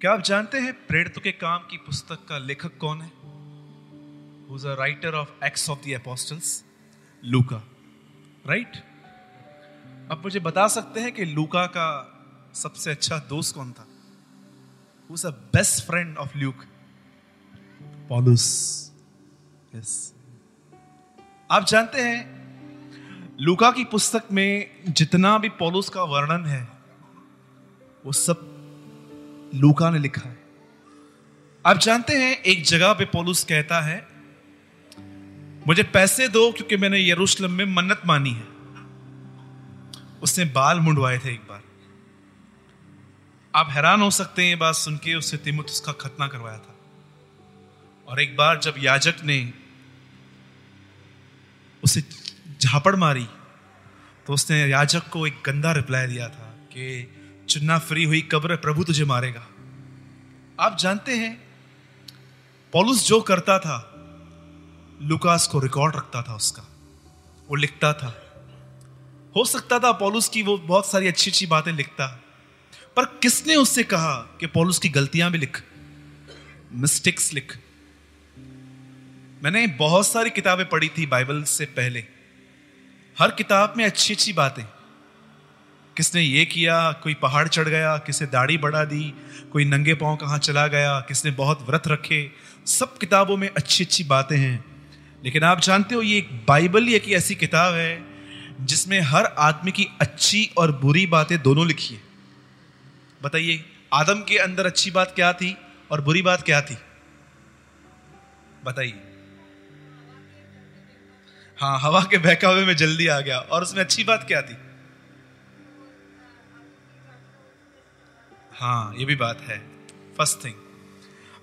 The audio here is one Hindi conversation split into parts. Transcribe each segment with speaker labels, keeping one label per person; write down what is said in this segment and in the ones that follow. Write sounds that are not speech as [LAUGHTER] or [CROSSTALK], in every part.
Speaker 1: क्या आप जानते हैं प्रेरितों के काम की पुस्तक का लेखक कौन है? Of Acts of the Apostles, लूका राइट अब मुझे बता सकते हैं कि लूका का सबसे अच्छा दोस्त कौन था? Who's a best friend Paulus yes आप जानते हैं लूका की पुस्तक में जितना भी पॉलुस का वर्णन है वो सब लूका ने लिखा है। आप जानते हैं, एक जगह पे पोलूस कहता है, मुझे पैसे दो क्योंकि मैंने यरूशलेम में मन्नत मानी है। उसने बाल मुंडवाए थे एक बार। आप हैरान हो सकते हैं ये बात सुन के उससे तिमुत उसका खतना करवाया था। और एक बार जब याजक ने उसे झापड़ मारी तो उसने याजक को एक गंदा रिप्लाई दिया था कि चुनना फ्री हुई, कब्र प्रभु तुझे मारेगा। आप जानते हैं, पॉलुस जो करता था, लुकास को रिकॉर्ड रखता था उसका। वो लिखता था। हो सकता था पॉलुस की वो बहुत सारी अच्छी अच्छी बातें लिखता। पर किसने उससे कहा कि पॉलुस की गलतियाँ भी लिख? मिस्टेक्स लिख। मैंने बहुत सारी किताबें पढ़ी थी बाइबल से पहले। हर किताब में अच्छी अच्छी बातें। किसने ये किया? कोई पहाड़ चढ़ गया किसने दाढ़ी बढ़ा दी, कोई नंगे पाँव कहाँ चला गया, किसने बहुत व्रत रखे? सब किताबों में अच्छी अच्छी बातें हैं। लेकिन आप जानते हो, ये एक बाइबल ही एक ऐसी किताब है, जिसमें हर आदमी की अच्छी और बुरी बातें दोनों लिखी है। बताइए, आदम के अंदर अच्छी बात क्या थी और बुरी बात क्या थी? बताइए। हाँ हवा के बहकावे में जल्दी आ गया, और उसमें अच्छी बात क्या थी? हाँ ये भी बात है। फ़र्स्ट थिंग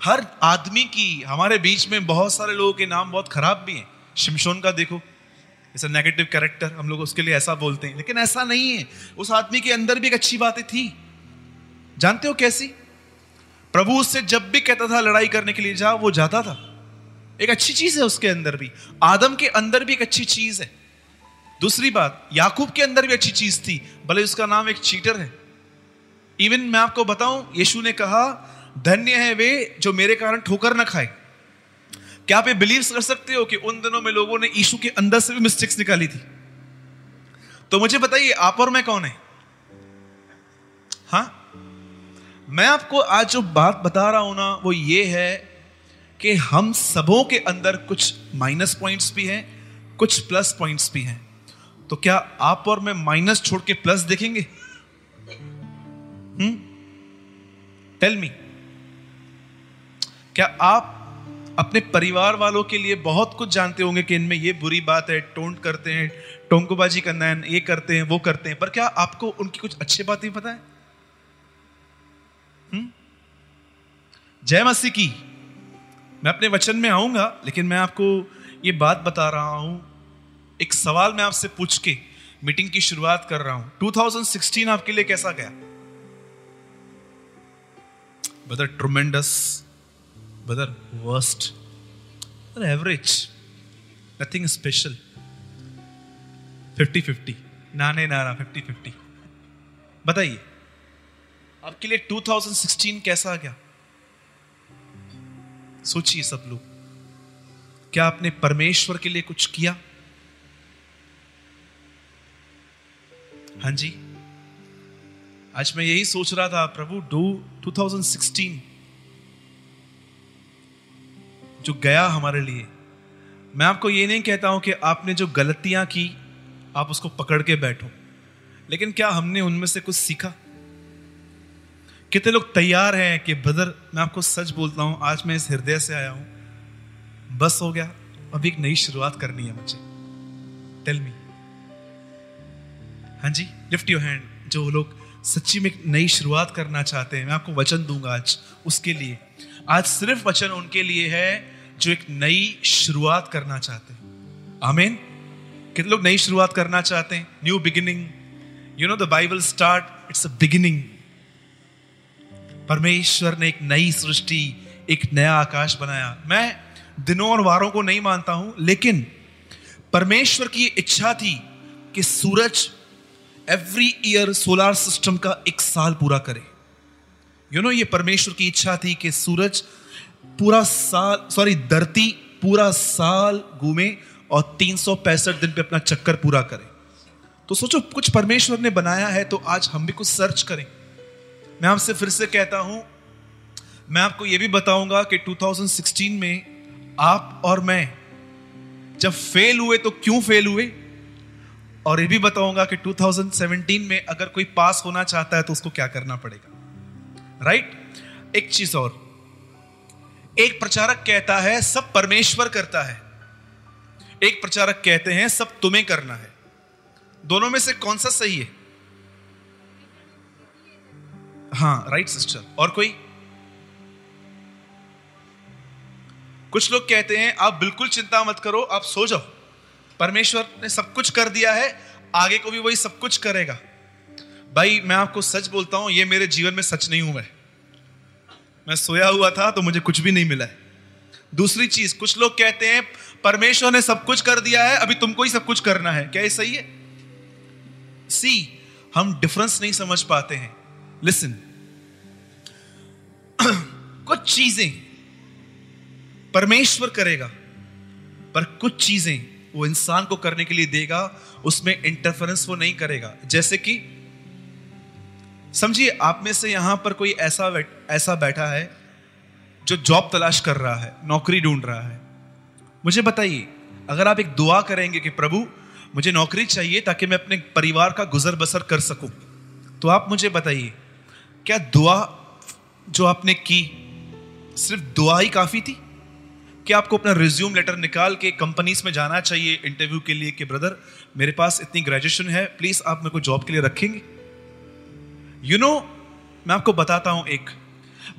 Speaker 1: हर आदमी की, हमारे बीच में बहुत सारे लोगों के नाम बहुत खराब भी हैं। शिमशोन का देखो इट्स नेगेटिव कैरेक्टर हम लोग उसके लिए ऐसा बोलते हैं। लेकिन ऐसा नहीं है, उस आदमी के अंदर भी एक अच्छी बातें थी। जानते हो कैसी? प्रभु उससे जब भी कहता था लड़ाई करने के लिए जाओ वो जाता था। एक अच्छी चीज़ है उसके अंदर भी। आदम के अंदर भी एक अच्छी चीज़ है। दूसरी बात, याकूब के अंदर भी अच्छी चीज़ थी। भले उसका नाम एक चीटर है। इवन मैं आपको बताऊँ, यीशु ने कहा, धन्य है वे जो मेरे कारण ठोकर ना खाए. क्या आप ये बिलीव कर सकते हो कि उन दिनों में लोगों ने यीशु के अंदर से भी मिस्टेक्स निकाली थी? तो मुझे बताइए, आप और मैं कौन है? हाँ? मैं आपको आज जो बात बता रहा हूँ ना, वो ये है कि हम सबों के अंदर कुछ माइनस पॉइंट्स भी हैं, कुछ प्लस पॉइंट्स भी हैं। तो क्या आप और मैं माइनस छोड़ के प्लस देखेंगे? हम्म? टेल मी क्या आप अपने परिवार वालों के लिए बहुत कुछ जानते होंगे कि इनमें ये बुरी बात है, टोंट करते हैं, टोंकोबाजी करना है, ये करते हैं, वो करते हैं, पर क्या आपको उनकी कुछ अच्छी बातें पता है? हुँ? जय मसीह की। मैं अपने वचन में आऊँगा, लेकिन मैं आपको ये बात बता रहा हूँ। एक सवाल मैं आपसे पूछ के मीटिंग की शुरुआत कर रहा हूँ। 2016 आपके लिए कैसा गया? Whether tremendous whether worst or average nothing special 50 50 ना नहीं ना ना 50 50 बताइए आपके लिए 2016 कैसा गया सोचिए सब लोग क्या आपने परमेश्वर के लिए कुछ किया हाँ जी आज मैं यही सोच रहा था, प्रभु डू 2016 जो गया हमारे लिए। मैं आपको ये नहीं कहता हूँ कि आपने जो गलतियाँ की, आप उसको पकड़ के बैठो। लेकिन क्या हमने उनमें से कुछ सीखा? कितने लोग तैयार हैं कि बदर मैं आपको सच बोलता हूँ, आज मैं इस हृदय से आया हूँ। बस हो गया, अभी एक नई शुरुआत करनी है मुझे। टेल मी हाँ जी लिफ्ट योर हैंड जो लोग सच्ची में एक नई शुरुआत करना चाहते हैं। मैं आपको वचन दूँगा आज उसके लिए। आज सिर्फ़ वचन उनके लिए है जो एक नई शुरुआत करना चाहते हैं। आमीन। कितने लोग नई शुरुआत करना चाहते हैं? New beginning you know the Bible start it's a beginning परमेश्वर ने एक नई सृष्टि, एक नया आकाश बनाया। मैं दिनों और वारों को नहीं मानता हूँ, लेकिन परमेश्वर की इच्छा थी कि सूरज एवरी ईयर सोलार सिस्टम का एक साल पूरा करे। यू नो ये परमेश्वर की इच्छा थी कि सूरज पूरा साल सॉरी धरती पूरा साल घूमे और तीन सौ पैंसठ दिन पे अपना चक्कर पूरा करे। तो सोचो, कुछ परमेश्वर ने बनाया है तो आज हम भी कुछ सर्च करें। मैं आपसे फिर से कहता हूँ, मैं आपको यह भी बताऊँगा कि 2016 में आप और मैं जब फेल हुए तो क्यों फेल हुए? और ये भी बताऊँगा कि 2017 में अगर कोई पास होना चाहता है तो उसको क्या करना पड़ेगा? राइट एक चीज़ और। एक प्रचारक कहता है, सब परमेश्वर करता है। एक प्रचारक कहते हैं, सब तुम्हें करना है। दोनों में से कौन सा सही है? हाँ राइट सिस्टर और कोई? कुछ लोग कहते हैं, आप बिल्कुल चिंता मत करो, आप सो जाओ। परमेश्वर ने सब कुछ कर दिया है, आगे को भी वही सब कुछ करेगा। भाई, मैं आपको सच बोलता हूँ, ये मेरे जीवन में सच नहीं है मैं। सोया हुआ था तो मुझे कुछ भी नहीं मिला है। दूसरी चीज़, कुछ लोग कहते हैं, परमेश्वर ने सब कुछ कर दिया है, अभी तुमको ही सब कुछ करना है। क्या ये सही है? सी हम डिफरेंस नहीं समझ पाते हैं। लिसन [CLEARS THROAT] कुछ चीज़ें परमेश्वर करेगा, पर कुछ चीज़ें वो इंसान को करने के लिए देगा, उसमें इंटरफेरेंस वो नहीं करेगा। जैसे कि, समझिए आप में से यहाँ पर कोई ऐसा ऐसा बैठा है, जो जॉब तलाश कर रहा है, नौकरी ढूंढ रहा है। मुझे बताइए, अगर आप एक दुआ करेंगे कि प्रभु, मुझे नौकरी चाहिए ताकि मैं अपने परिवार का गुजर बसर कर सकूँ तो आप मुझे बताइए, क्या दुआ जो आपने की, सिर्फ़ दुआ ही काफ़ी थी? क्या आपको अपना रिज्यूम लेटर निकाल के कंपनीज़ में जाना चाहिए इंटरव्यू के लिए कि ब्रदर मेरे पास इतनी ग्रेजुएशन है प्लीज़ आप मेरे को जॉब के लिए रखेंगे? यू नो मैं आपको बताता हूँ एक।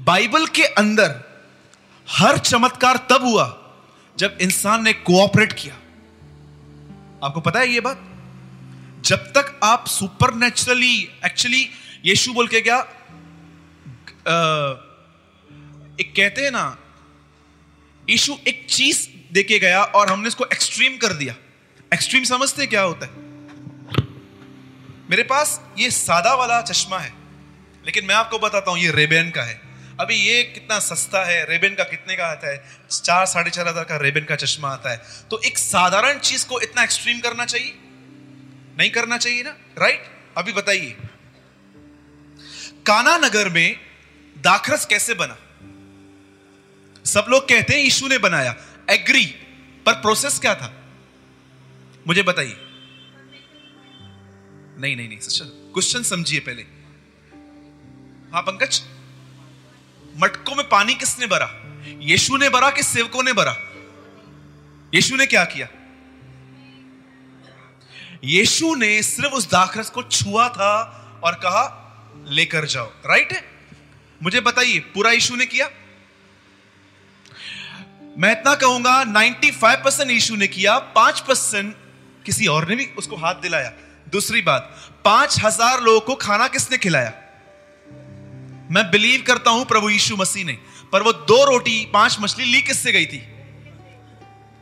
Speaker 1: बाइबल के अंदर हर चमत्कार तब हुआ जब इंसान ने कोऑपरेट किया। आपको पता है ये बात? जब तक आप सुपर नेचुरली एक्चुअली यीशु बोल के क्या एक कहते हैं ना यीशु एक चीज़ देके गया और हमने इसको एक्सट्रीम कर दिया। एक्सट्रीम समझते क्या होता है? मेरे पास ये सादा वाला चश्मा है, लेकिन मैं आपको बताता हूँ, ये रेबेन का है। अभी ये कितना सस्ता है, रेबेन का कितने का आता है? चार, साढ़े चार हज़ार का रेबेन का चश्मा आता है। तो एक साधारण चीज़ को इतना एक्सट्रीम करना चाहिए? नहीं करना चाहिए ना? राइट अभी बताइए। काना नगर में दाखरस कैसे बना? सब लोग कहते हैं यीशु ने बनाया। एग्री पर प्रोसेस क्या था? मुझे बताइए। नहीं नहीं नहीं क्वेश्चन समझिए पहले। हाँ पंकज? मटकों में पानी किसने भरा? यीशु ने भरा कि सेवकों ने भरा? यीशु ने क्या किया? यीशु ने सिर्फ़ उस दाखरस को छुआ था और कहा, लेकर जाओ। राइट है मुझे बताइए, पूरा यीशु ने किया? मैं इतना कहूँगा 95 परसेंट यीशु ने किया, पाँच परसेंट किसी और ने भी उसको हाथ दिलाया। दूसरी बात, पाँच हज़ार लोगों को खाना किसने खिलाया? मैं बिलीव करता हूँ प्रभु यीशु मसीह ने, पर वो दो रोटी, पाँच मछली ली किससे गई थी?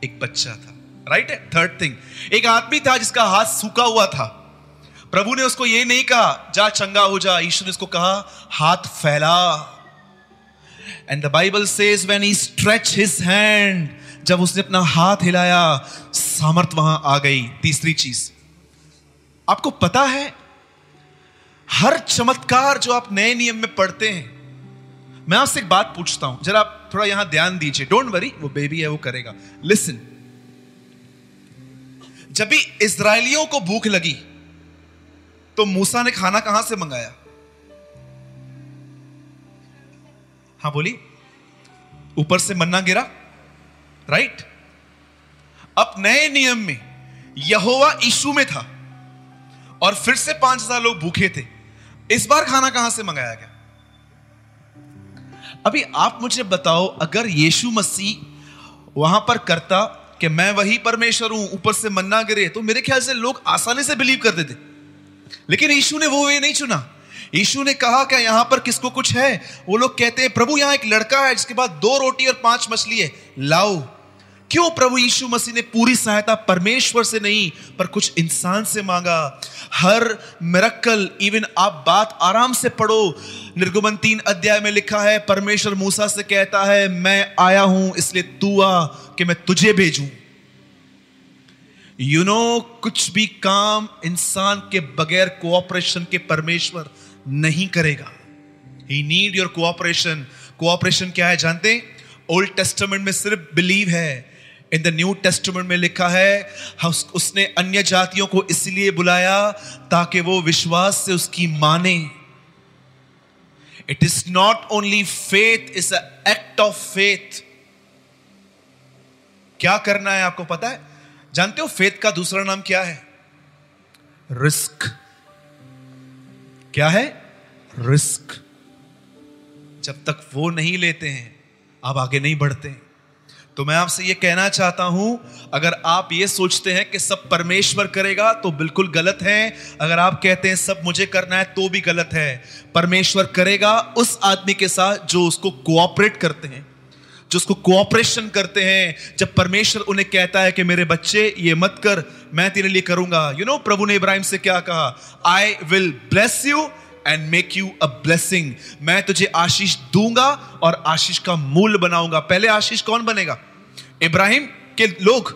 Speaker 1: एक बच्चा था राइट है थर्ड थिंग एक आदमी था जिसका हाथ सूखा हुआ था। प्रभु ने उसको ये नहीं कहा, जा चंगा हो जा। यीशु ने उसको कहा, हाथ फैला। And the Bible says when he stretch his hand जब उसने अपना हाथ हिलाया, सामर्थ वहाँ आ गई, तीसरी चीज़। आपको पता है, हर चमत्कार जो आप नए नियम में पढ़ते हैं, मैं आपसे एक बात पूछता हूँ, जरा आप थोड़ा यहाँ ध्यान दीजिए। डोंट वरी वो बेबी है, वो करेगा। लिसन जब भी इसराइलियों को भूख लगी तो मूसा ने खाना कहाँ से मंगाया? हाँ, बोली। ऊपर से मन्ना गिरा राइट अब नए नियम में यहोवा ईशु में था और फिर से पाँच हज़ार लोग भूखे थे। इस बार खाना कहाँ से मंगाया गया? अभी आप मुझे बताओ, अगर यीशु मसीह वहाँ पर करता कि मैं वही परमेश्वर हूँ, ऊपर से मन्ना गिरे तो मेरे ख्याल से लोग आसानी से बिलीव करते थे लेकिन यीशु ने वो वे नहीं चुना। यीशु ने कहा क्या यहाँ पर किसको कुछ है? वो लोग कहते हैं प्रभु यहाँ एक लड़का है जिसके बाद दो रोटी और पाँच मछली है। लाओ। क्यों प्रभु यीशु मसीह ने पूरी सहायता परमेश्वर से नहीं पर कुछ इंसान से मांगा? हर मिरक्कल इवन आप बात आराम से पढ़ो। निर्गमन तीन अध्याय में लिखा है परमेश्वर मूसा से कहता है मैं आया हूँ इसलिए तू आ कि मैं तुझे भेजूं। यू you नो know, कुछ भी काम इंसान के बगैर कोऑपरेशन के परमेश्वर नहीं करेगा। He need your cooperation cooperation क्या है जानते? ओल्ड टेस्टमेंट में सिर्फ़ बिलीव है। इन द न्यू टेस्टमेंट में लिखा है उसने अन्य जातियों को इसलिए बुलाया ताकि वो विश्वास से उसकी माने। It is not only faith is a act of faith क्या करना है आपको पता है? जानते हो फेथ का दूसरा नाम क्या है? रिस्क क्या है? रिस्क। जब तक वो नहीं लेते हैं आप आगे नहीं बढ़ते हैं। तो मैं आपसे ये कहना चाहता हूँ अगर आप ये सोचते हैं कि सब परमेश्वर करेगा तो बिल्कुल गलत है। अगर आप कहते हैं सब मुझे करना है तो भी गलत है। परमेश्वर करेगा उस आदमी के साथ जो उसको कोऑपरेट करते हैं। जो उसको कोऑपरेशन करते हैं जब परमेश्वर उन्हें कहता है कि मेरे बच्चे ये मत कर मैं तेरे लिए करूँगा। यू you नो know, प्रभु ने इब्राहिम से क्या कहा? I will bless you and make you a blessing मैं तुझे आशीष दूँगा और आशीष का मूल बनाऊँगा। पहले आशीष कौन बनेगा? इब्राहिम के लोग।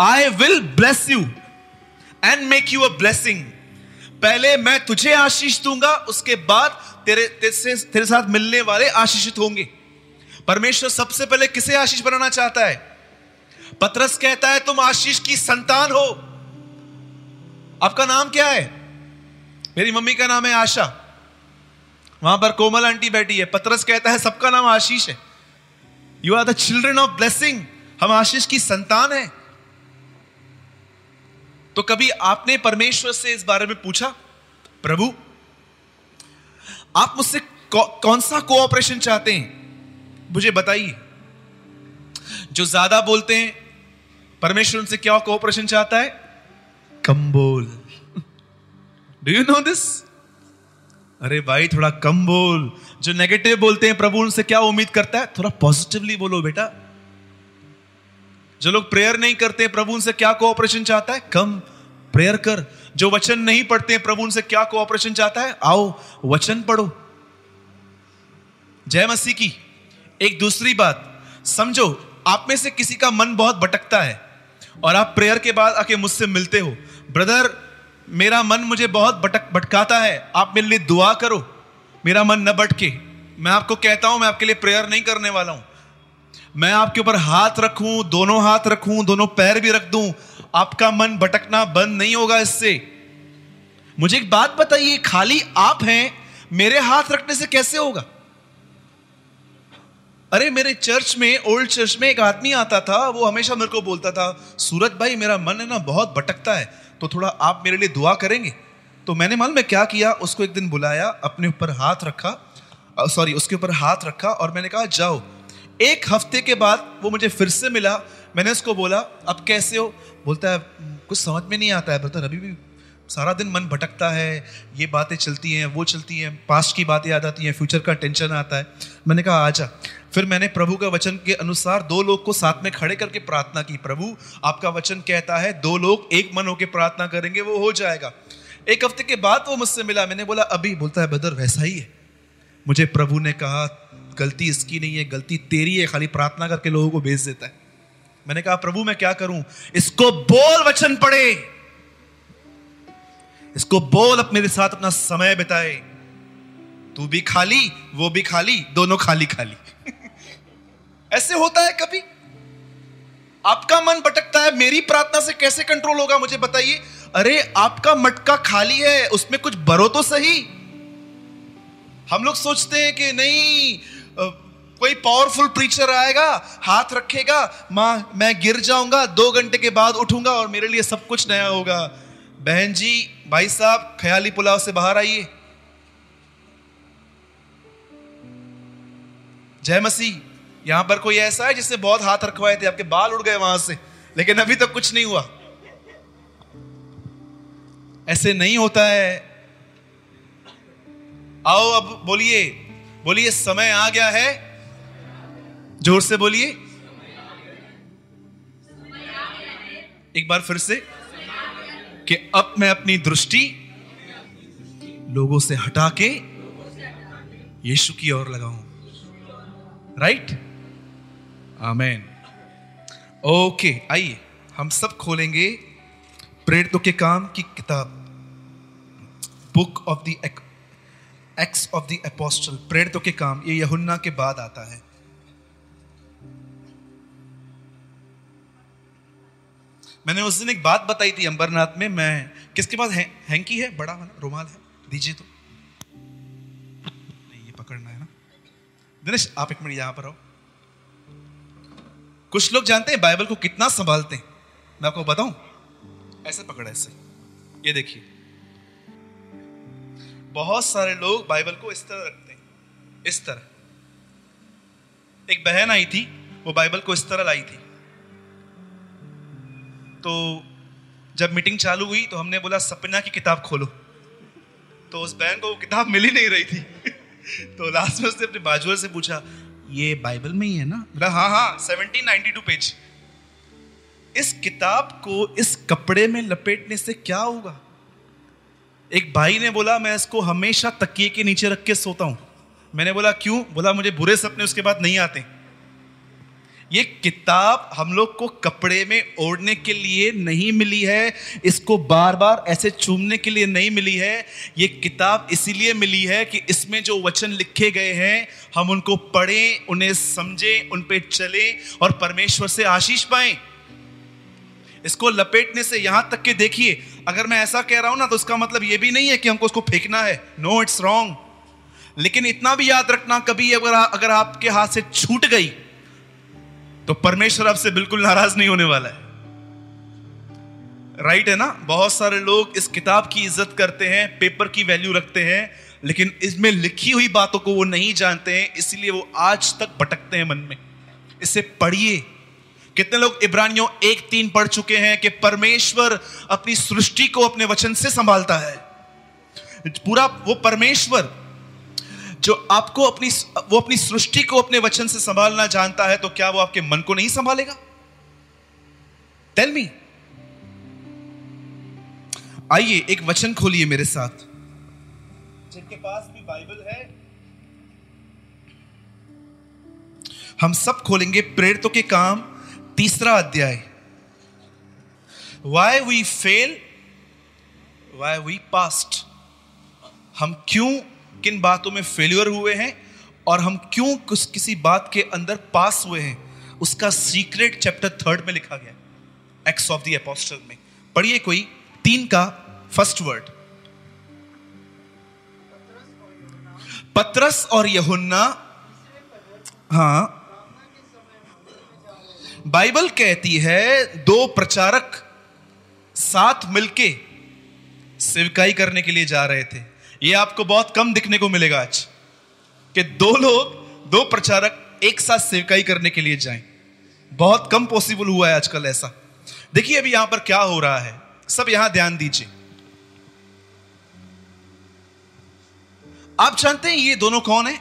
Speaker 1: I will bless you and make you a blessing पहले मैं तुझे आशीष दूँगा उसके बाद तेरे तेरे, तेरे साथ मिलने वाले आशीषित होंगे। परमेश्वर सबसे पहले किसे आशीष बनाना चाहता है? पत्रस कहता है तुम आशीष की संतान हो। आपका नाम क्या है? मेरी मम्मी का नाम है आशा। वहाँ पर कोमल आंटी बैठी है। पत्रस कहता है सबका नाम आशीष है। You are the children of blessing हम आशीष की संतान है। तो कभी आपने परमेश्वर से इस बारे में पूछा? प्रभु आप मुझसे कौ, कौन सा कोऑपरेशन चाहते हैं? मुझे बताइए जो ज़्यादा बोलते हैं परमेश्वर उनसे क्या कोऑपरेशन चाहता है? कम बोल डू यू नो दिस अरे भाई थोड़ा कम बोल जो नेगेटिव बोलते हैं प्रभु उनसे क्या उम्मीद करता है? थोड़ा पॉजिटिवली बोलो बेटा। जो लोग प्रेयर नहीं करते प्रभु उनसे क्या कोऑपरेशन चाहता है? कम प्रेयर कर। जो वचन नहीं पढ़ते प्रभु उनसे क्या कोऑपरेशन चाहता है? आओ वचन पढ़ो। जय मसीह की। एक दूसरी बात, समझो, आप में से किसी का मन बहुत भटकता है और आप प्रेयर के बाद आके मुझसे मिलते हो। ब्रदर, मेरा मन मुझे बहुत भटक, भटकाता है, आप मेरे लिए दुआ करो। मेरा मन न भटके। मैं आपको कहता हूँ, मैं आपके लिए प्रेयर नहीं करने वाला हूँ। मैं आपके ऊपर हाथ रखूँ, दोनों हाथ रखूँ, दोनों पैर भी रख दूँ। आपका मन भटकना बंद नहीं होगा इससे। मुझे एक बात बताइए, खाली आप हैं, मेरे हाथ रखने से कैसे होगा? अरे, मेरे चर्च में ओल्ड चर्च में एक आदमी आता था, वो हमेशा मेरे को बोलता था, सूरज भाई, मेरा मन है ना बहुत भटकता है तो थोड़ा आप मेरे लिए दुआ करेंगे? तो मैंने मालूम मैं क्या किया, उसको एक दिन बुलाया, अपने ऊपर हाथ रखा सॉरी उसके ऊपर हाथ रखा और मैंने कहा, जाओ। एक हफ़्ते के बाद वो मुझे फिर से मिला, मैंने उसको बोला, अब कैसे हो? बोलता है, कुछ समझ में नहीं आता है बोलता अभी भी सारा दिन मन भटकता है, ये बातें चलती हैं, वो चलती हैं पास्ट की बातें याद आती हैं फ्यूचर का टेंशन आता है। मैंने कहा, आजा। फिर मैंने प्रभु का वचन के अनुसार दो लोग को साथ में खड़े करके प्रार्थना की, प्रभु, आपका वचन कहता है, दो लोग एक मन होकर प्रार्थना करेंगे, वो हो जाएगा। एक हफ़्ते के बाद वो मुझसे मिला, मैंने बोला, अभी, बोलता है बदर वैसा ही है। मुझे प्रभु ने कहा, गलती इसकी नहीं है, गलती तेरी है, खाली प्रार्थना करके लोगों को भेज देता है। मैंने कहा, प्रभु, मैं क्या करूँ? इसको बोल वचन पढ़े। इसको बोल अब मेरे साथ, अपना समय बिताए। तू भी खाली, वो भी खाली, दोनों खाली खाली। [LAUGHS] ऐसे होता है कभी। आपका मन भटकता है, मेरी प्रार्थना से कैसे कंट्रोल होगा, मुझे बताइए। अरे, आपका मटका खाली है, उसमें कुछ भरो तो सही। हम लोग सोचते हैं कि नहीं कोई पावरफुल प्रीचर आएगा, हाथ रखेगा, माँ, मैं गिर जाऊँगा, दो घंटे के बाद उठूँगा और मेरे लिए सब कुछ नया होगा। बहन जी भाई साहब ख्याली पुलाव से बाहर आइए। जय मसीह यहाँ पर कोई ऐसा है जिसने बहुत हाथ रखवाए थे आपके बाल उड़ गए वहाँ से लेकिन अभी तक तो कुछ नहीं हुआ। ऐसे नहीं होता है। आओ अब बोलिए बोलिए समय आ गया है। ज़ोर से बोलिए। एक बार फिर से। कि अब मैं अपनी दृष्टि लोगों से हटा के यीशु की ओर लगाऊँ। राइट आमेन ओके आइए, हम सब खोलेंगे प्रेरितों के काम की किताब। Book of the acts of the apostle प्रेरितों के काम, ये यहुन्ना के बाद आता है। मैंने उस दिन एक बात बताई थी अंबरनाथ में, मैं किसके पास हैंकी है? बड़ा है रुमाल है। दीजिए तो। नहीं, ये पकड़ना है ना। दिनेश, आप एक मिनट यहाँ पर आओ। कुछ लोग जानते हैं बाइबल को कितना संभालते हैं? मैं आपको बताऊँ? ऐसे पकड़ा, ऐसे। ये देखिए। बहुत सारे लोग बाइबल को इस तरह रखते हैं। इस तरह। एक बहन आई थी, वो बाइबल को इस तरह लाई थी। तो जब मीटिंग चालू हुई तो हमने बोला, सपना की किताब खोलो। तो उस बहन को किताब मिल ही नहीं रही थी। [LAUGHS] तो लास्ट में उसने अपने बाजुअर से पूछा, ये बाइबल में ही है ना? बोला हाँ हाँ सेवनटीन नाइनटी टू पेज इस किताब को इस कपड़े में लपेटने से क्या होगा? एक भाई ने बोला, मैं इसको हमेशा तकिए के नीचे रख के सोता हूँ। मैंने बोला, क्यों? बोला, मुझे बुरे सपने उसके बाद नहीं आते। ये किताब हम लोग को कपड़े में ओढ़ने के लिए नहीं मिली है, इसको बार बार ऐसे चूमने के लिए नहीं मिली है। ये किताब इसीलिए मिली है कि इसमें जो वचन लिखे गए हैं, हम उनको पढ़ें, उन्हें समझें, उन पर चलें और परमेश्वर से आशीष पाएँ। इसको लपेटने से यहाँ तक के देखिए, अगर मैं ऐसा कह रहा हूँ ना तो उसका मतलब ये भी नहीं है कि हमको उसको फेंकना है। नो इट्स रॉन्ग लेकिन इतना भी याद रखना कभी अगर अगर आपके हाथ से छूट गई तो परमेश्वर आपसे बिल्कुल नाराज़ नहीं होने वाला है। राइट है ना? बहुत सारे लोग इस किताब की इज़्ज़त करते हैं पेपर की वैल्यू रखते हैं, लेकिन इसमें लिखी हुई बातों को वो नहीं जानते हैं, इसलिए वो आज तक भटकते हैं मन में। इसे पढ़िए। कितने लोग इब्रानियों एक तीन पढ़ चुके हैं कि परमेश्वर अपनी सृष्टि को अपने वचन से संभालता है। पूरा वो परमेश्वर जो आपको अपनी वो अपनी सृष्टि को अपने वचन से संभालना जानता है तो क्या वो आपके मन को नहीं संभालेगा? टेल मी आइए, एक वचन खोलिए मेरे साथ। जिनके पास भी बाइबल है, हम सब खोलेंगे प्रेरितों के काम, तीसरा अध्याय। Why we fail why we past हम क्यों किन बातों में फेल्यूर हुए हैं और हम क्यों कुछ किसी बात के अंदर पास हुए हैं, उसका सीक्रेट चैप्टर थर्ड में लिखा गया एक्स ऑफ़ द अपोस्टल में। पढ़िए कोई तीन का फ़र्स्ट वर्ड पत्रस और यहुन्ना हाँ बाइबल कहती है, दो प्रचारक साथ मिलके सेवकाई करने के लिए जा रहे थे। ये आपको बहुत कम दिखने को मिलेगा आज, कि दो लोग, दो प्रचारक एक साथ सेवकाई करने के लिए जाएँ। बहुत कम पॉसिबल हुआ है आजकल ऐसा। देखिए अभी यहाँ पर क्या हो रहा है। सब यहाँ ध्यान दीजिए। आप जानते हैं ये दोनों कौन है?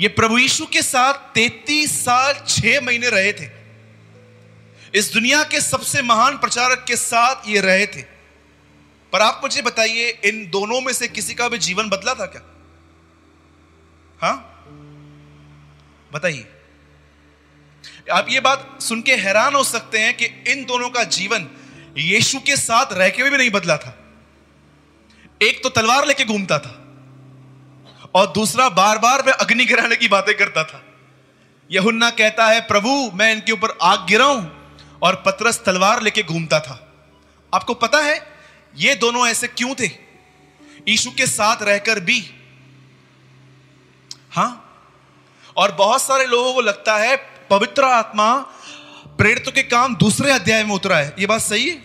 Speaker 1: ये प्रभु यीशु के साथ तैतीस साल, छह महीने रहे थे। इस दुनिया के सबसे महान प्रचारक के साथ ये रहे थे। पर आप मुझे बताइए, इन दोनों में से किसी का भी जीवन बदला था क्या? हाँ? बताइए। आप ये बात सुन के हैरान हो सकते हैं कि इन दोनों का जीवन यीशु के साथ रह के भी नहीं बदला था। एक तो तलवार लेके घूमता था और दूसरा बार बार वह अग्नि गिराने की बातें करता था। यहुन्ना कहता है, प्रभु, मैं इनके ऊपर आग गिराऊं और पतरस तलवार लेके घूमता था। आपको पता है ये दोनों ऐसे क्यों थे? यीशु के साथ रहकर भी। हाँ? और बहुत सारे लोगों को लगता है पवित्र आत्मा प्रेरितों के काम दूसरे अध्याय में उतरा है। ये बात सही है?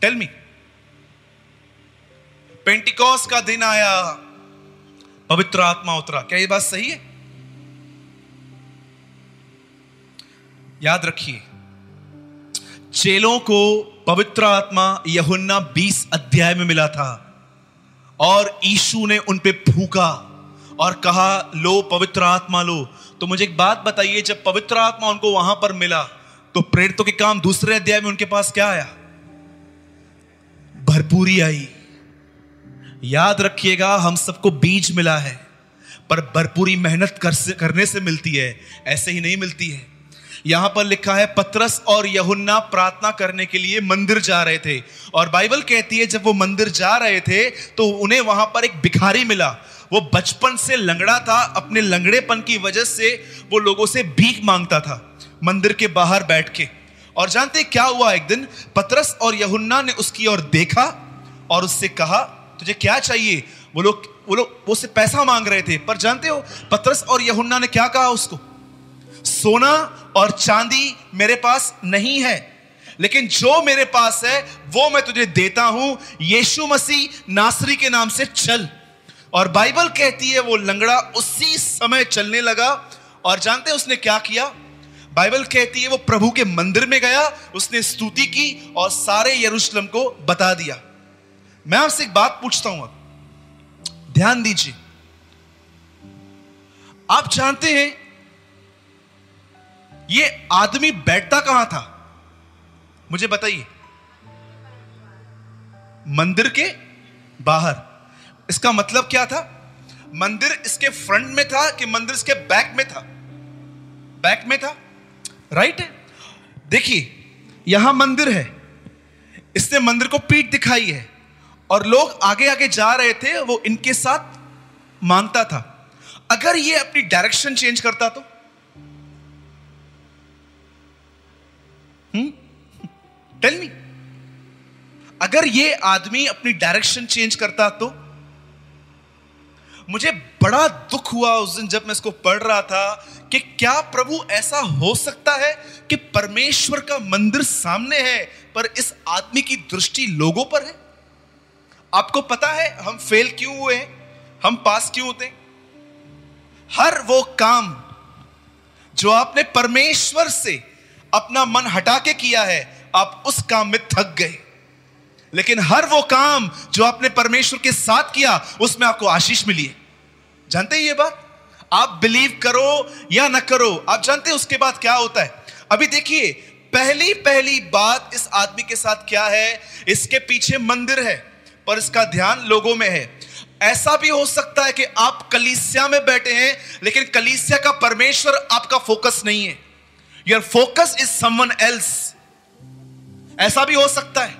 Speaker 1: टेल मी पेंटिकॉस का दिन आया। पवित्र आत्मा उतरा। क्या ये बात सही है? याद रखिए, चेलों को पवित्र आत्मा यहुन्ना 20 अध्याय में मिला था। और ईशु ने उन पे फूका और कहा, लो, पवित्र आत्मा लो। तो मुझे एक बात बताइए, जब पवित्र आत्मा उनको वहाँ पर मिला तो प्रेरितों के काम दूसरे अध्याय में उनके पास क्या आया? भरपूरी आई। याद रखिएगा, हम सबको बीज मिला है, पर भरपूरी मेहनत कर करने से मिलती है, ऐसे ही नहीं मिलती है। यहाँ पर लिखा है, पत्रस और यहुन्ना प्रार्थना करने के लिए मंदिर जा रहे थे। और बाइबल कहती है, जब वो मंदिर जा रहे थे तो उन्हें वहाँ पर एक भिखारी मिला। वो बचपन से लंगड़ा था, अपने लंगड़ेपन की वजह से वो लोगों से भीख माँगता था, मंदिर के बाहर बैठ के। और जानते क्या हुआ एक दिन? पत्रस और यहुन्ना ने उसकी ओर देखा और उससे कहा, तुझे क्या चाहिए? वो लोग वो लोग उससे पैसा मांग रहे थे। पर जानते हो, पत्रस और यहुन्ना ने क्या कहा उसको? सोना और चांदी मेरे पास नहीं है, लेकिन जो मेरे पास है, वो मैं तुझे देता हूँ। यीशु मसीह नासरी के नाम से चल। और बाइबल कहती है, वो लंगड़ा उसी समय चलने लगा। और जानते हैं उसने क्या किया? बाइबल कहती है, वो प्रभु के मंदिर में गया, उसने स्तुति की और सारे यरूशलेम को बता दिया। मैं आपसे एक बात पूछता हूँ अब। ध्यान दीजिए। आप जानते हैं ये आदमी बैठता कहाँ था? मुझे बताइए। मंदिर के बाहर। इसका मतलब क्या था? मंदिर इसके फ्रंट में था कि मंदिर इसके बैक में था? बैक में था? राइट है। देखिए, यहाँ मंदिर है। इसने मंदिर को पीठ दिखाई है। और लोग आगे आगे जा रहे थे, वो इनके साथ माँगता था। अगर ये अपनी डायरेक्शन चेंज करता तो? टेल मी अगर ये आदमी अपनी डायरेक्शन चेंज करता तो? मुझे बड़ा दुख हुआ उस दिन जब मैं इसको पढ़ रहा था कि क्या प्रभु ऐसा हो सकता है कि परमेश्वर का मंदिर सामने है, पर इस आदमी की दृष्टि लोगों पर है? आपको पता है हम फेल क्यों हुए हैं? हम पास क्यों होते हैं? हर वो काम जो आपने परमेश्वर से अपना मन हटा के किया है, आप उस काम में थक गए। लेकिन हर वो काम जो आपने परमेश्वर के साथ किया, उसमें आपको आशीष मिली है। जानते हैं ये बात? आप बिलीव करो या ना करो, आप जानते हैं उसके बाद क्या होता है? अभी देखिए, पहली पहली बात इस आदमी के साथ क्या है? इसके पीछे मंदिर है, पर इसका ध्यान लोगों में है। ऐसा भी हो सकता है कि आप कलीसिया में बैठे हैं, लेकिन कलीसिया का परमेश्वर आपका फोकस नहीं है। Your focus is someone else ऐसा भी हो सकता है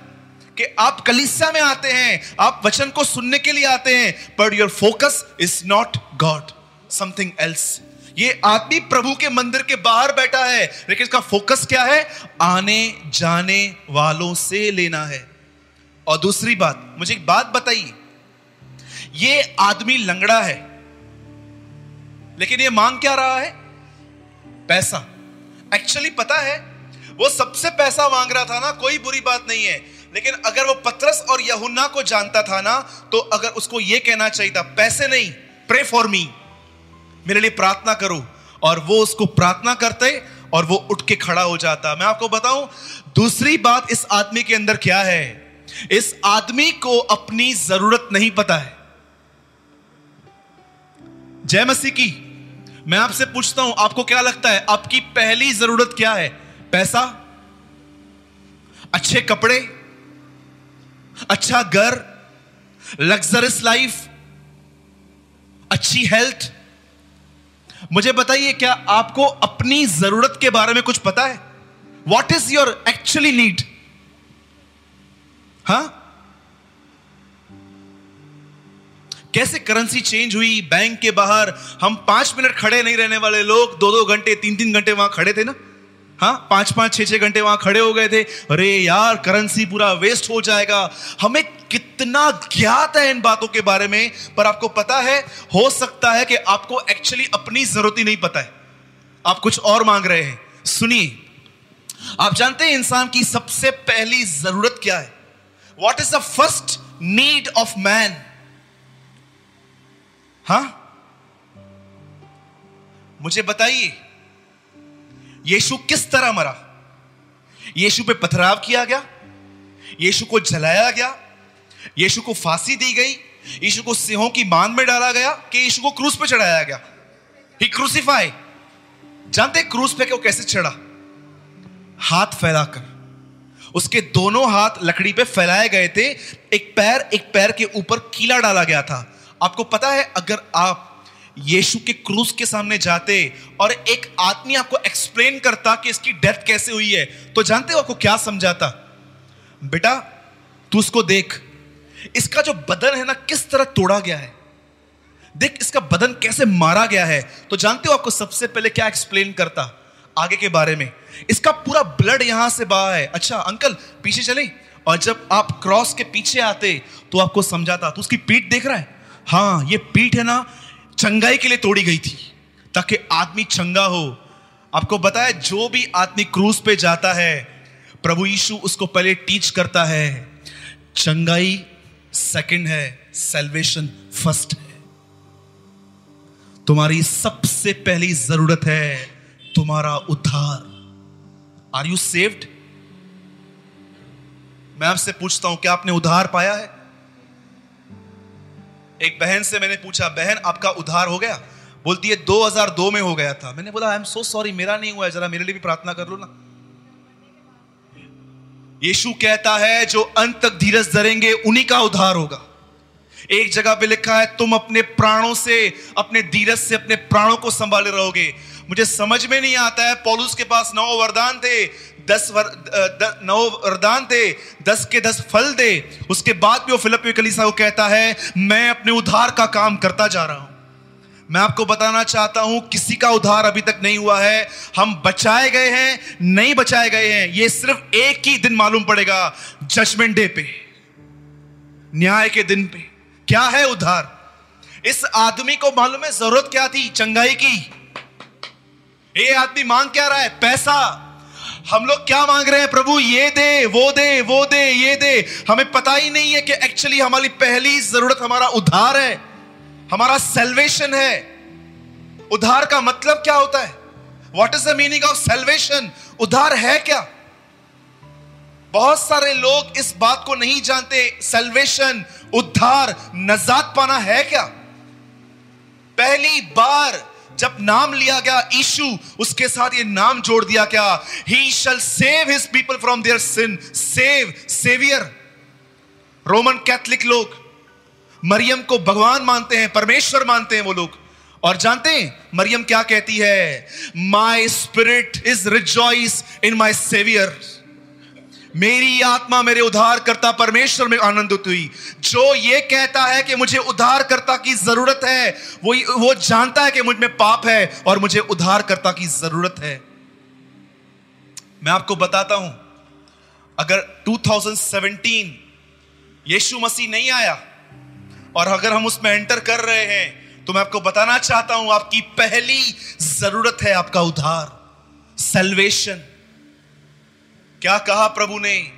Speaker 1: कि आप कलिसिया में आते हैं, आप वचन को सुनने के लिए आते हैं but your focus is not God something else ये आदमी प्रभु के मंदिर के बाहर बैठा है, लेकिन इसका फोकस क्या है? आने जाने वालों से लेना है। और दूसरी बात, मुझे एक बात बताइए। ये आदमी लंगड़ा है, लेकिन ये मांग क्या रहा है? पैसा। एक्चुअली पता है, वो सबसे पैसा मांग रहा था ना, कोई बुरी बात नहीं है। लेकिन अगर वो पत्रस और यहुन्ना को जानता था ना तो अगर उसको ये कहना चाहिए था, पैसे नहीं प्रे फॉर मी मेरे लिए प्रार्थना करो। और वो उसको प्रार्थना करते और वो उठ के खड़ा हो जाता। मैं आपको बताऊँ, दूसरी बात इस आदमी के अंदर क्या है? इस आदमी को अपनी ज़रूरत नहीं पता है। जय मसीह की। मैं आपसे पूछता हूँ, आपको क्या लगता है, आपकी पहली ज़रूरत क्या है? पैसा? अच्छे कपड़े? अच्छा घर? लग्जरियस लाइफ अच्छी हेल्थ मुझे बताइए, क्या आपको अपनी ज़रूरत के बारे में कुछ पता है? What is your actually need हा? कैसे करेंसी चेंज हुई? बैंक के बाहर हम पाँच मिनट खड़े नहीं रहने वाले लोग दो दो घंटे तीन तीन घंटे वहाँ खड़े थे ना? हाँ पाँच पाँच छह छह घंटे वहाँ खड़े हो गए थे। अरे यार करेंसी पूरा वेस्ट हो जाएगा। हमें कितना ज्ञात है इन बातों के बारे में, पर आपको पता है, हो सकता है कि आपको एक्चुअली अपनी ज़रूरत ही नहीं पता है। आप कुछ और मांग रहे हैं। सुनिए, आप जानते हैं इंसान की सबसे पहली ज़रूरत क्या है? What is the first need of man हा? मुझे बताइए, यीशु किस तरह मरा? यीशु पे पथराव किया गया? यीशु को जलाया गया? यीशु को फांसी दी गई? यीशु को सिंहों की बाँध में डाला गया कि यीशु को क्रूस पे चढ़ाया गया? ही क्रूसीफाई जानते क्रूस पे क्यों कैसे चढ़ा? हाथ फैलाकर। उसके दोनों हाथ लकड़ी पे फैलाए गए थे। एक पैर एक पैर के ऊपर कीला डाला गया था। आपको पता है, अगर आप यीशु के क्रूस के सामने जाते और एक आदमी आपको एक्सप्लेन करता कि इसकी डेथ कैसे हुई है तो जानते हो आपको क्या समझाता? बेटा, तू उसको देख। इसका जो बदन है ना, किस तरह तोड़ा गया है? देख, इसका बदन कैसे मारा गया है? तो जानते हो आपको सबसे पहले क्या एक्सप्लेन करता? आगे के बारे में। इसका पूरा ब्लड यहाँ से बहा है। अच्छा अंकल पीछे चले। और जब आप क्रॉस के पीछे आते तो आपको समझाता। तो उसकी पीठ देख रहा है? हाँ ये पीठ है ना, चंगाई के लिए तोड़ी गई थी, ताकि आदमी चंगा हो। आपको बताया, जो भी आदमी क्रूज पे जाता है, प्रभु यीशु उसको पहले टीच करता है। चंगाई सेकंड है सेल्वेशन फ़र्स्ट है। तुम्हारी सबसे पहली ज़रूरत है तुम्हारा उद्धार। आर यू सेव्ड मैं आपसे पूछता हूँ, क्या आपने उद्धार पाया है? एक बहन से मैंने पूछा, बहन, आपका उधार हो गया? बोलती है 2002 में हो गया था। मैंने बोला आई एम सो सॉरी मेरा नहीं हुआ है, जरा मेरे लिए भी प्रार्थना कर लो ना। यीशु कहता है, जो अंत तक धीरज धरेंगे, उन्हीं का उद्धार होगा। एक जगह पे लिखा है, तुम अपने प्राणों से, अपने धीरज से, अपने प्राणों को संभाले रहोगे। मुझे समझ में नहीं आता है। पौलुस के पास नौ वरदान थे दस वर, द, नौ वरदान थे दस के दस फल दे उसके बाद भी वो फिलिप कलीसा को कहता है मैं अपने उद्धार का काम करता जा रहा हूँ। मैं आपको बताना चाहता हूँ किसी का उद्धार अभी तक नहीं हुआ है। हम बचाए गए हैं नहीं बचाए गए हैं। यह सिर्फ़ एक ही दिन मालूम पड़ेगा जजमेंट डे पे न्याय के दिन पे। क्या है उद्धार? इस आदमी को मालूम है ज़रूरत क्या थी? चंगाई की। ये आदमी मांग क्या रहा है? पैसा। हम लोग क्या मांग रहे हैं प्रभु? ये दे, वो दे वो दे, ये दे। हमें पता ही नहीं है कि एक्चुअली हमारी पहली ज़रूरत हमारा उद्धार है, हमारा सेल्वेशन है। उद्धार का मतलब क्या होता है? What is the meaning of salvation उद्धार है क्या? बहुत सारे लोग इस बात को नहीं जानते सेल्वेशन उद्धार नजात पाना है क्या? पहली बार जब नाम लिया गया ईशु उसके साथ ये नाम जोड़ दिया क्या he shall save his people from their sin save saviour Roman Catholic लोग, मरियम को भगवान मानते हैं, परमेश्वर मानते हैं वो लोग। और जानते हैं, मरियम क्या कहती है? My spirit is rejoice in my saviour मेरी आत्मा मेरे उद्धार करता परमेश्वर में आनंदित हुई। जो ये कहता है कि मुझे उद्धार करता की ज़रूरत है, वो वो जानता है कि मुझमें पाप है और मुझे उद्धार करता की ज़रूरत है। मैं आपको बताता हूँ, अगर 2017 यीशु मसीह नहीं आया और अगर हम उसमें एंटर कर रहे हैं तो मैं आपको बताना चाहता हूँ, आपकी पहली ज़रूरत है आपका उद्धार सेल्वेशन क्या कहा प्रभु ने?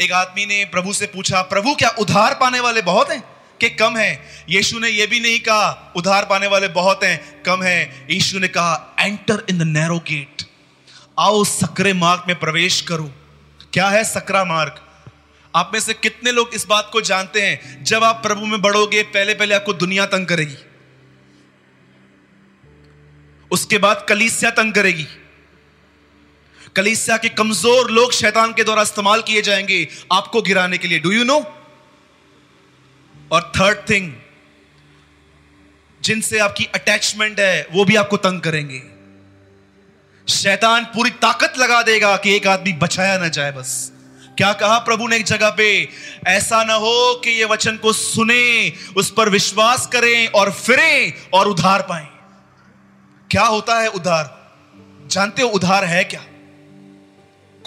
Speaker 1: एक आदमी ने प्रभु से पूछा, प्रभु, क्या उधार पाने वाले बहुत हैं? कि कम है। यीशु ने यह भी नहीं कहा, उधार पाने वाले बहुत हैं, कम है। यीशु ने कहा enter in the narrow gate आओ सकरे मार्ग में प्रवेश करो। क्या है सकरा मार्ग? आप में से कितने लोग इस बात को जानते हैं? जब आप प्रभु में बढ़ोगे पहले पहले आपको दुनिया तंग करेगी। उसके बाद कलीसिया तंग करेगी। कलीसिया के कमज़ोर लोग शैतान के द्वारा इस्तेमाल किए जाएँगे आपको गिराने के लिए। डू यू नो और थर्ड थिंग जिनसे आपकी अटैचमेंट है, वो भी आपको तंग करेंगे। शैतान पूरी ताकत लगा देगा कि एक आदमी बचाया ना जाए बस। क्या कहा प्रभु ने एक जगह पे? ऐसा ना हो कि ये वचन को सुने, उस पर विश्वास करें और फिरे और उधार पाए। क्या होता है उधार? जानते हो उधार है क्या?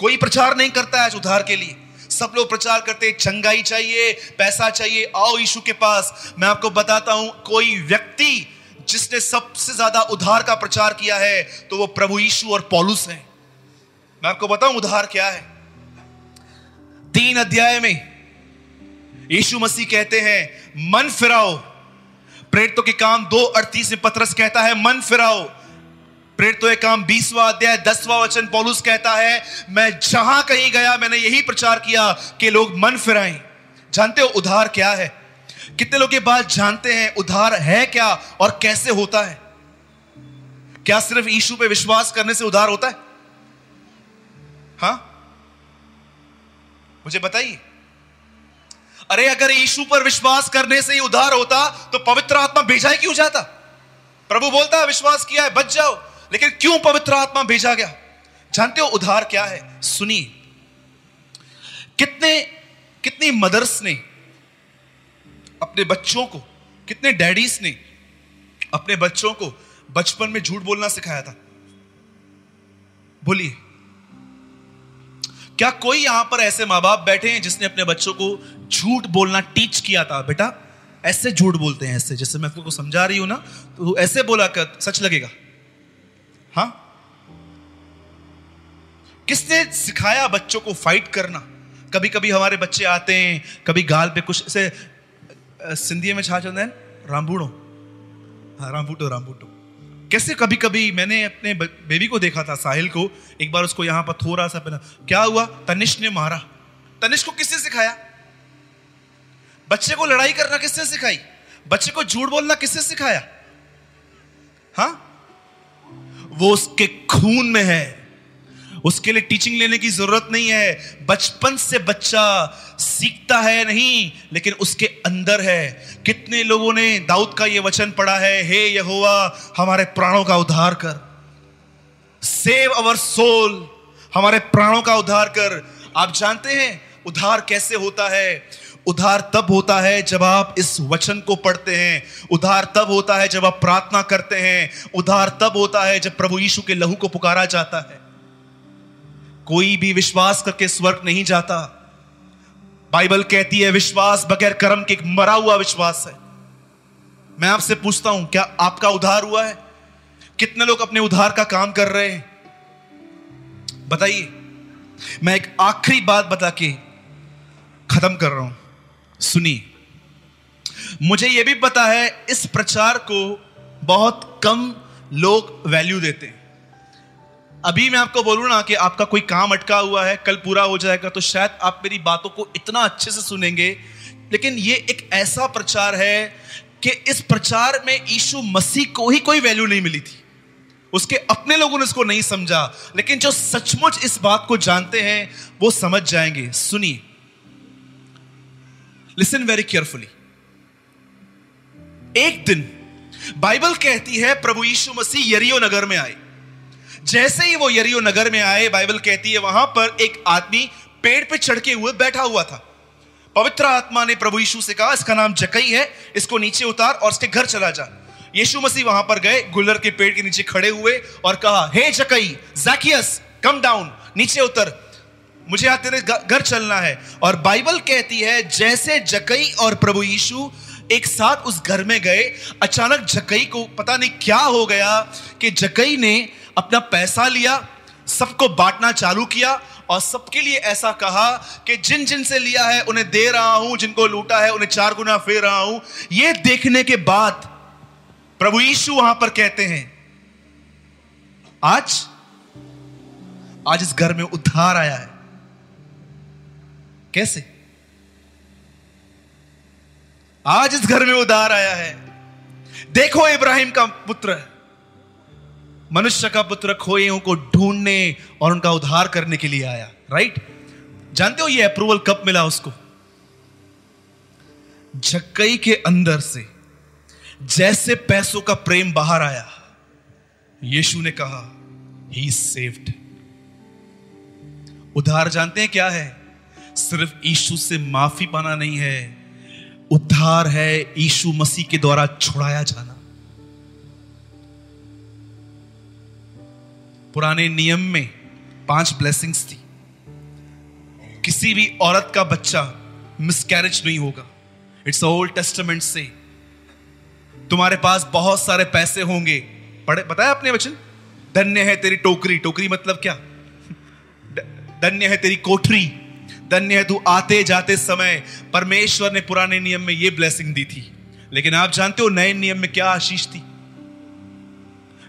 Speaker 1: कोई प्रचार नहीं करता है उधार के लिए। सब लोग प्रचार करते चंगाई चाहिए, पैसा चाहिए, आओ यीशु के पास। मैं आपको बताता हूँ, कोई व्यक्ति जिसने सबसे ज़्यादा उधार का प्रचार किया है तो वो प्रभु यीशु और पॉलुस है। मैं आपको बताऊँ, उधार क्या है? तीन अध्याय में यीशु मसीह कहते हैं, मन फिराओ। प्रेरितों के काम दो अड़तीस में पत्रस कहता है, मन फिराओ। प्रेरित तो काम बीसवा अध्याय, दसवा वचन पौलुस कहता है, मैं जहाँ कहीं गया, मैंने यही प्रचार किया कि लोग मन फिराएँ। जानते हो उधार क्या है? कितने लोग ये बात जानते हैं, उधार है क्या और कैसे होता है? क्या सिर्फ़ ईशु पे विश्वास करने से उधार होता है? हा? मुझे बताइए। अरे, अगर यीशु पर विश्वास करने से ही उधार होता तो पवित्र आत्मा भेजा ही क्यों जाता? प्रभु बोलता है, विश्वास किया है, बच जाओ। लेकिन क्यों पवित्र आत्मा भेजा गया? जानते हो उधार क्या है? सुनिए। कितने, कितनी मदर्स ने अपने बच्चों को, कितने डैडीज ने अपने बच्चों को बचपन में झूठ बोलना सिखाया था? बोलिए। क्या कोई यहाँ पर ऐसे माँ बाप बैठे हैं जिसने अपने बच्चों को झूठ बोलना टीच किया था? बेटा, ऐसे झूठ बोलते हैं, ऐसे, जैसे मैं आपको समझा रही हूँ ना तो ऐसे बोला कर, सच लगेगा। हाँ? किसने सिखाया बच्चों को फाइट करना? कभी कभी हमारे बच्चे आते हैं, कभी गाल पे कुछ ऐसे सिंधी में छा चलते हैं रामबूड़ो हाँ रामबूटो रामबूटो कैसे कभी कभी मैंने अपने बेबी को देखा था, साहिल को, एक बार उसको यहाँ पर थोड़ा सा पहना। क्या हुआ? तनिष ने मारा। तनिष को किसने सिखाया? बच्चे को लड़ाई करना किसने सिखाई? बच्चे को झूठ बोलना किसने सिखाया? हाँ? वो उसके खून में है। उसके लिए टीचिंग लेने की ज़रूरत नहीं है। बचपन से बच्चा सीखता है नहीं लेकिन उसके अंदर है। कितने लोगों ने दाऊद का यह वचन पढ़ा है हे hey, यहोवा हमारे प्राणों का उद्धार कर। सेव अवर सोल हमारे प्राणों का उद्धार कर। आप जानते हैं उद्धार कैसे होता है? उधार तब होता है जब आप इस वचन को पढ़ते हैं। उधार तब होता है जब आप प्रार्थना करते हैं। उधार तब होता है जब प्रभु यीशु के लहू को पुकारा जाता है। कोई भी विश्वास करके स्वर्ग नहीं जाता। बाइबल कहती है, विश्वास बगैर कर्म के एक मरा हुआ विश्वास है। मैं आपसे पूछता हूँ, क्या आपका उधार हुआ है? कितने लोग अपने उधार का काम कर रहे हैं? बताइए। मैं एक आखिरी बात बता के खत्म कर रहा हूँ। सुनिए। मुझे यह भी पता है, इस प्रचार को बहुत कम लोग वैल्यू देते हैं। अभी मैं आपको बोलूँ ना कि आपका कोई काम अटका हुआ है, कल पूरा हो जाएगा तो शायद आप मेरी बातों को इतना अच्छे से सुनेंगे। लेकिन ये एक ऐसा प्रचार है कि इस प्रचार में यीशु मसीह को ही कोई वैल्यू नहीं मिली थी। उसके अपने लोगों ने इसको नहीं समझा, लेकिन जो सचमुच इस बात को जानते हैं, वो समझ जाएँगे। सुनिए। लिसन वेरी केयरफुली एक दिन बाइबल कहती है प्रभु यीशु मसीह यरियो नगर में आए. जैसे ही वो यरियो नगर में आए बाइबल कहती है वहाँ पर एक आदमी पेड़ पे चढ़के हुए बैठा हुआ था। पवित्र आत्मा ने प्रभु यीशु से कहा इसका नाम जकई है इसको नीचे उतार और इसके घर चला जा। यीशु मसीह वहाँ पर गए गुल्लर के पेड़ के नीचे खड़े हुए और कहा हे hey, जकई जैकियस कम डाउन नीचे उतर। मुझे यहाँ तेरे घर चलना है। और बाइबल कहती है, जैसे जकई और प्रभु यीशु एक साथ उस घर में गए, अचानक जकई को पता नहीं क्या हो गया कि जकई ने अपना पैसा लिया, सबको बांटना चालू किया और सबके लिए ऐसा कहा कि जिन जिन से लिया है उन्हें दे रहा हूँ, जिनको लूटा है उन्हें चार गुना फेर रहा हूँ। यह देखने के बाद प्रभु यीशु वहाँ पर कहते हैं, आज आज इस घर में उद्धार आया है। कैसे? आज इस घर में उदार आया है। देखो इब्राहिम का पुत्र। मनुष्य का पुत्र खोए को ढूँढने और उनका उद्धार करने के लिए आया राइट जानते हो ये अप्रूवल कब मिला उसको? झक्कई के अंदर से, जैसे पैसों का प्रेम बाहर आया, यीशु ने कहा ही सेव्ड उधार जानते हैं क्या है? सिर्फ़ यीशु से माफ़ी पाना नहीं है। उद्धार है यीशु मसीह के द्वारा छुड़ाया जाना। पुराने नियम में पाँच ब्लेसिंग्स थी। किसी भी औरत का बच्चा मिसकैरेज नहीं होगा। इट्स ओल्ड टेस्टमेंट से। तुम्हारे पास बहुत सारे पैसे होंगे। पढ़े बताया अपने वचन? धन्य है तेरी टोकरी। टोकरी मतलब क्या? [LAUGHS] धन्य है तेरी कोठरी। धन्य है, तू आते जाते समय परमेश्वर ने पुराने नियम में यह ब्लेसिंग दी थी। लेकिन आप जानते हो, नए नियम में क्या आशीष थी?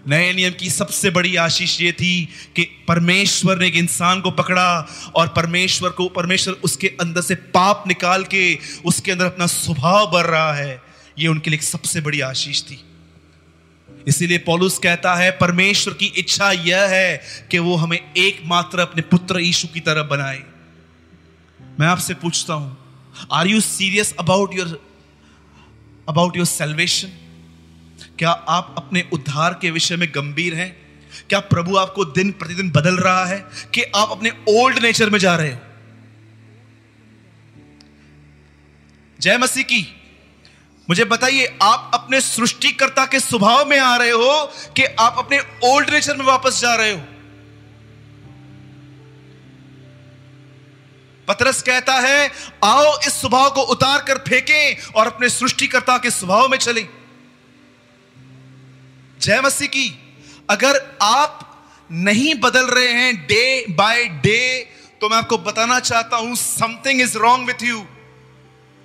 Speaker 1: नए नियम की सबसे बड़ी आशीष ये थी कि परमेश्वर ने एक इंसान को पकड़ा और परमेश्वर को, परमेश्वर उसके अंदर से पाप निकाल के उसके अंदर अपना स्वभाव बढ़ रहा है। ये उनके लिए सबसे बड़ी आशीष थी। इसीलिए पॉलुस कहता है, परमेश्वर की इच्छा यह है कि वो हमें एकमात्र अपने पुत्र यीशु की तरह बनाए। मैं आपसे पूछता हूँ are you serious about your about your salvation क्या आप अपने उद्धार के विषय में गंभीर हैं? क्या प्रभु आपको दिन प्रतिदिन बदल रहा है कि आप अपने ओल्ड नेचर में जा रहे हो? जय मसीह की। मुझे बताइए, आप अपने सृष्टिकर्ता के स्वभाव में आ रहे हो कि आप अपने ओल्ड नेचर में वापस जा रहे हो? पतरस कहता है, आओ इस स्वभाव को उतार कर फेंकें और अपने सृष्टिकर्ता के स्वभाव में चलें। जय मसीह की, अगर आप नहीं बदल रहे हैं डे बाय डे तो मैं आपको बताना चाहता हूँ something is wrong with you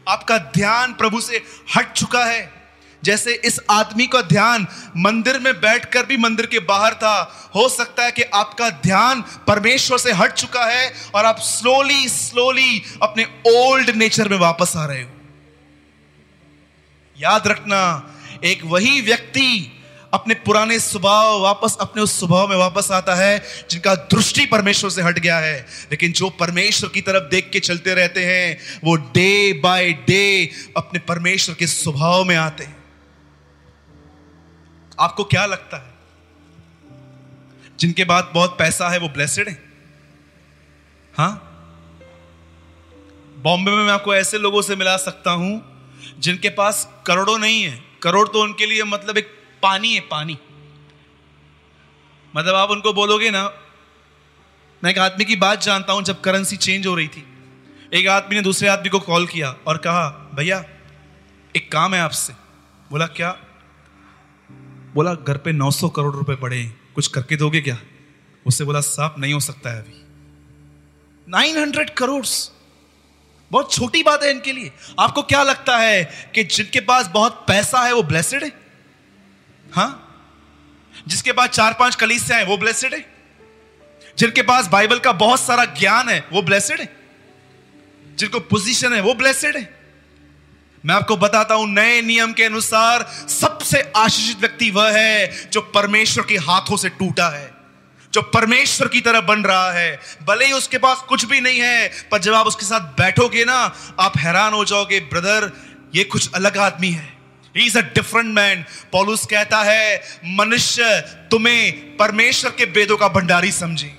Speaker 1: आपका ध्यान प्रभु से हट चुका है। जैसे इस आदमी का ध्यान मंदिर में बैठकर भी मंदिर के बाहर था, हो सकता है कि आपका ध्यान परमेश्वर से हट चुका है और आप स्लोली स्लोली अपने ओल्ड नेचर में वापस आ रहे हो। याद रखना, एक वही व्यक्ति अपने पुराने स्वभाव वापस, अपने उस स्वभाव में वापस आता है, जिनका दृष्टि परमेश्वर से हट गया है। लेकिन जो परमेश्वर की तरफ़ देख के चलते रहते हैं, वो डे बाय डे अपने परमेश्वर के स्वभाव में आते हैं। आपको क्या लगता है? जिनके बाद बहुत पैसा है, वो ब्लेसड है? हाँ? बॉम्बे में मैं आपको ऐसे लोगों से मिला सकता हूँ, जिनके पास करोड़ों नहीं है। करोड़ तो उनके लिए मतलब एक पानी है, पानी। मतलब आप उनको बोलोगे ना, मैं एक आदमी की बात जानता हूँ, जब करेंसी चेंज हो रही थी। एक आदमी ने दूसरे आदमी को कॉल किया और कहा, भैया, एक काम है आपसे। बोला, क्या? बोला, घर पे 900 करोड़ रुपए पड़े, कुछ करके दोगे क्या? उससे बोला, साफ़ नहीं हो सकता है अभी. 900 करोड़ बहुत छोटी बात है इनके लिए। आपको क्या लगता है कि जिनके पास बहुत पैसा है, वो ब्लेसड है? हाँ? जिसके पास चार पाँच कलीस है, वो ब्लेसड है? जिनके पास बाइबल का बहुत सारा ज्ञान है, वो ब्लेसड है? जिनको पोजीशन है, वो ब्लेसड है? मैं आपको बताता हूँ, नए नियम के अनुसार सबसे आशीषित व्यक्ति वह है जो परमेश्वर के हाथों से टूटा है, जो परमेश्वर की तरह बन रहा है। भले ही उसके पास कुछ भी नहीं है, पर जब आप उसके साथ बैठोगे ना, आप हैरान हो जाओगे, ब्रदर, ये कुछ अलग आदमी है। इज़ अ डिफरेंट मैन पॉलुस कहता है, मनुष्य तुम्हें परमेश्वर के वेदों का भंडारी समझे।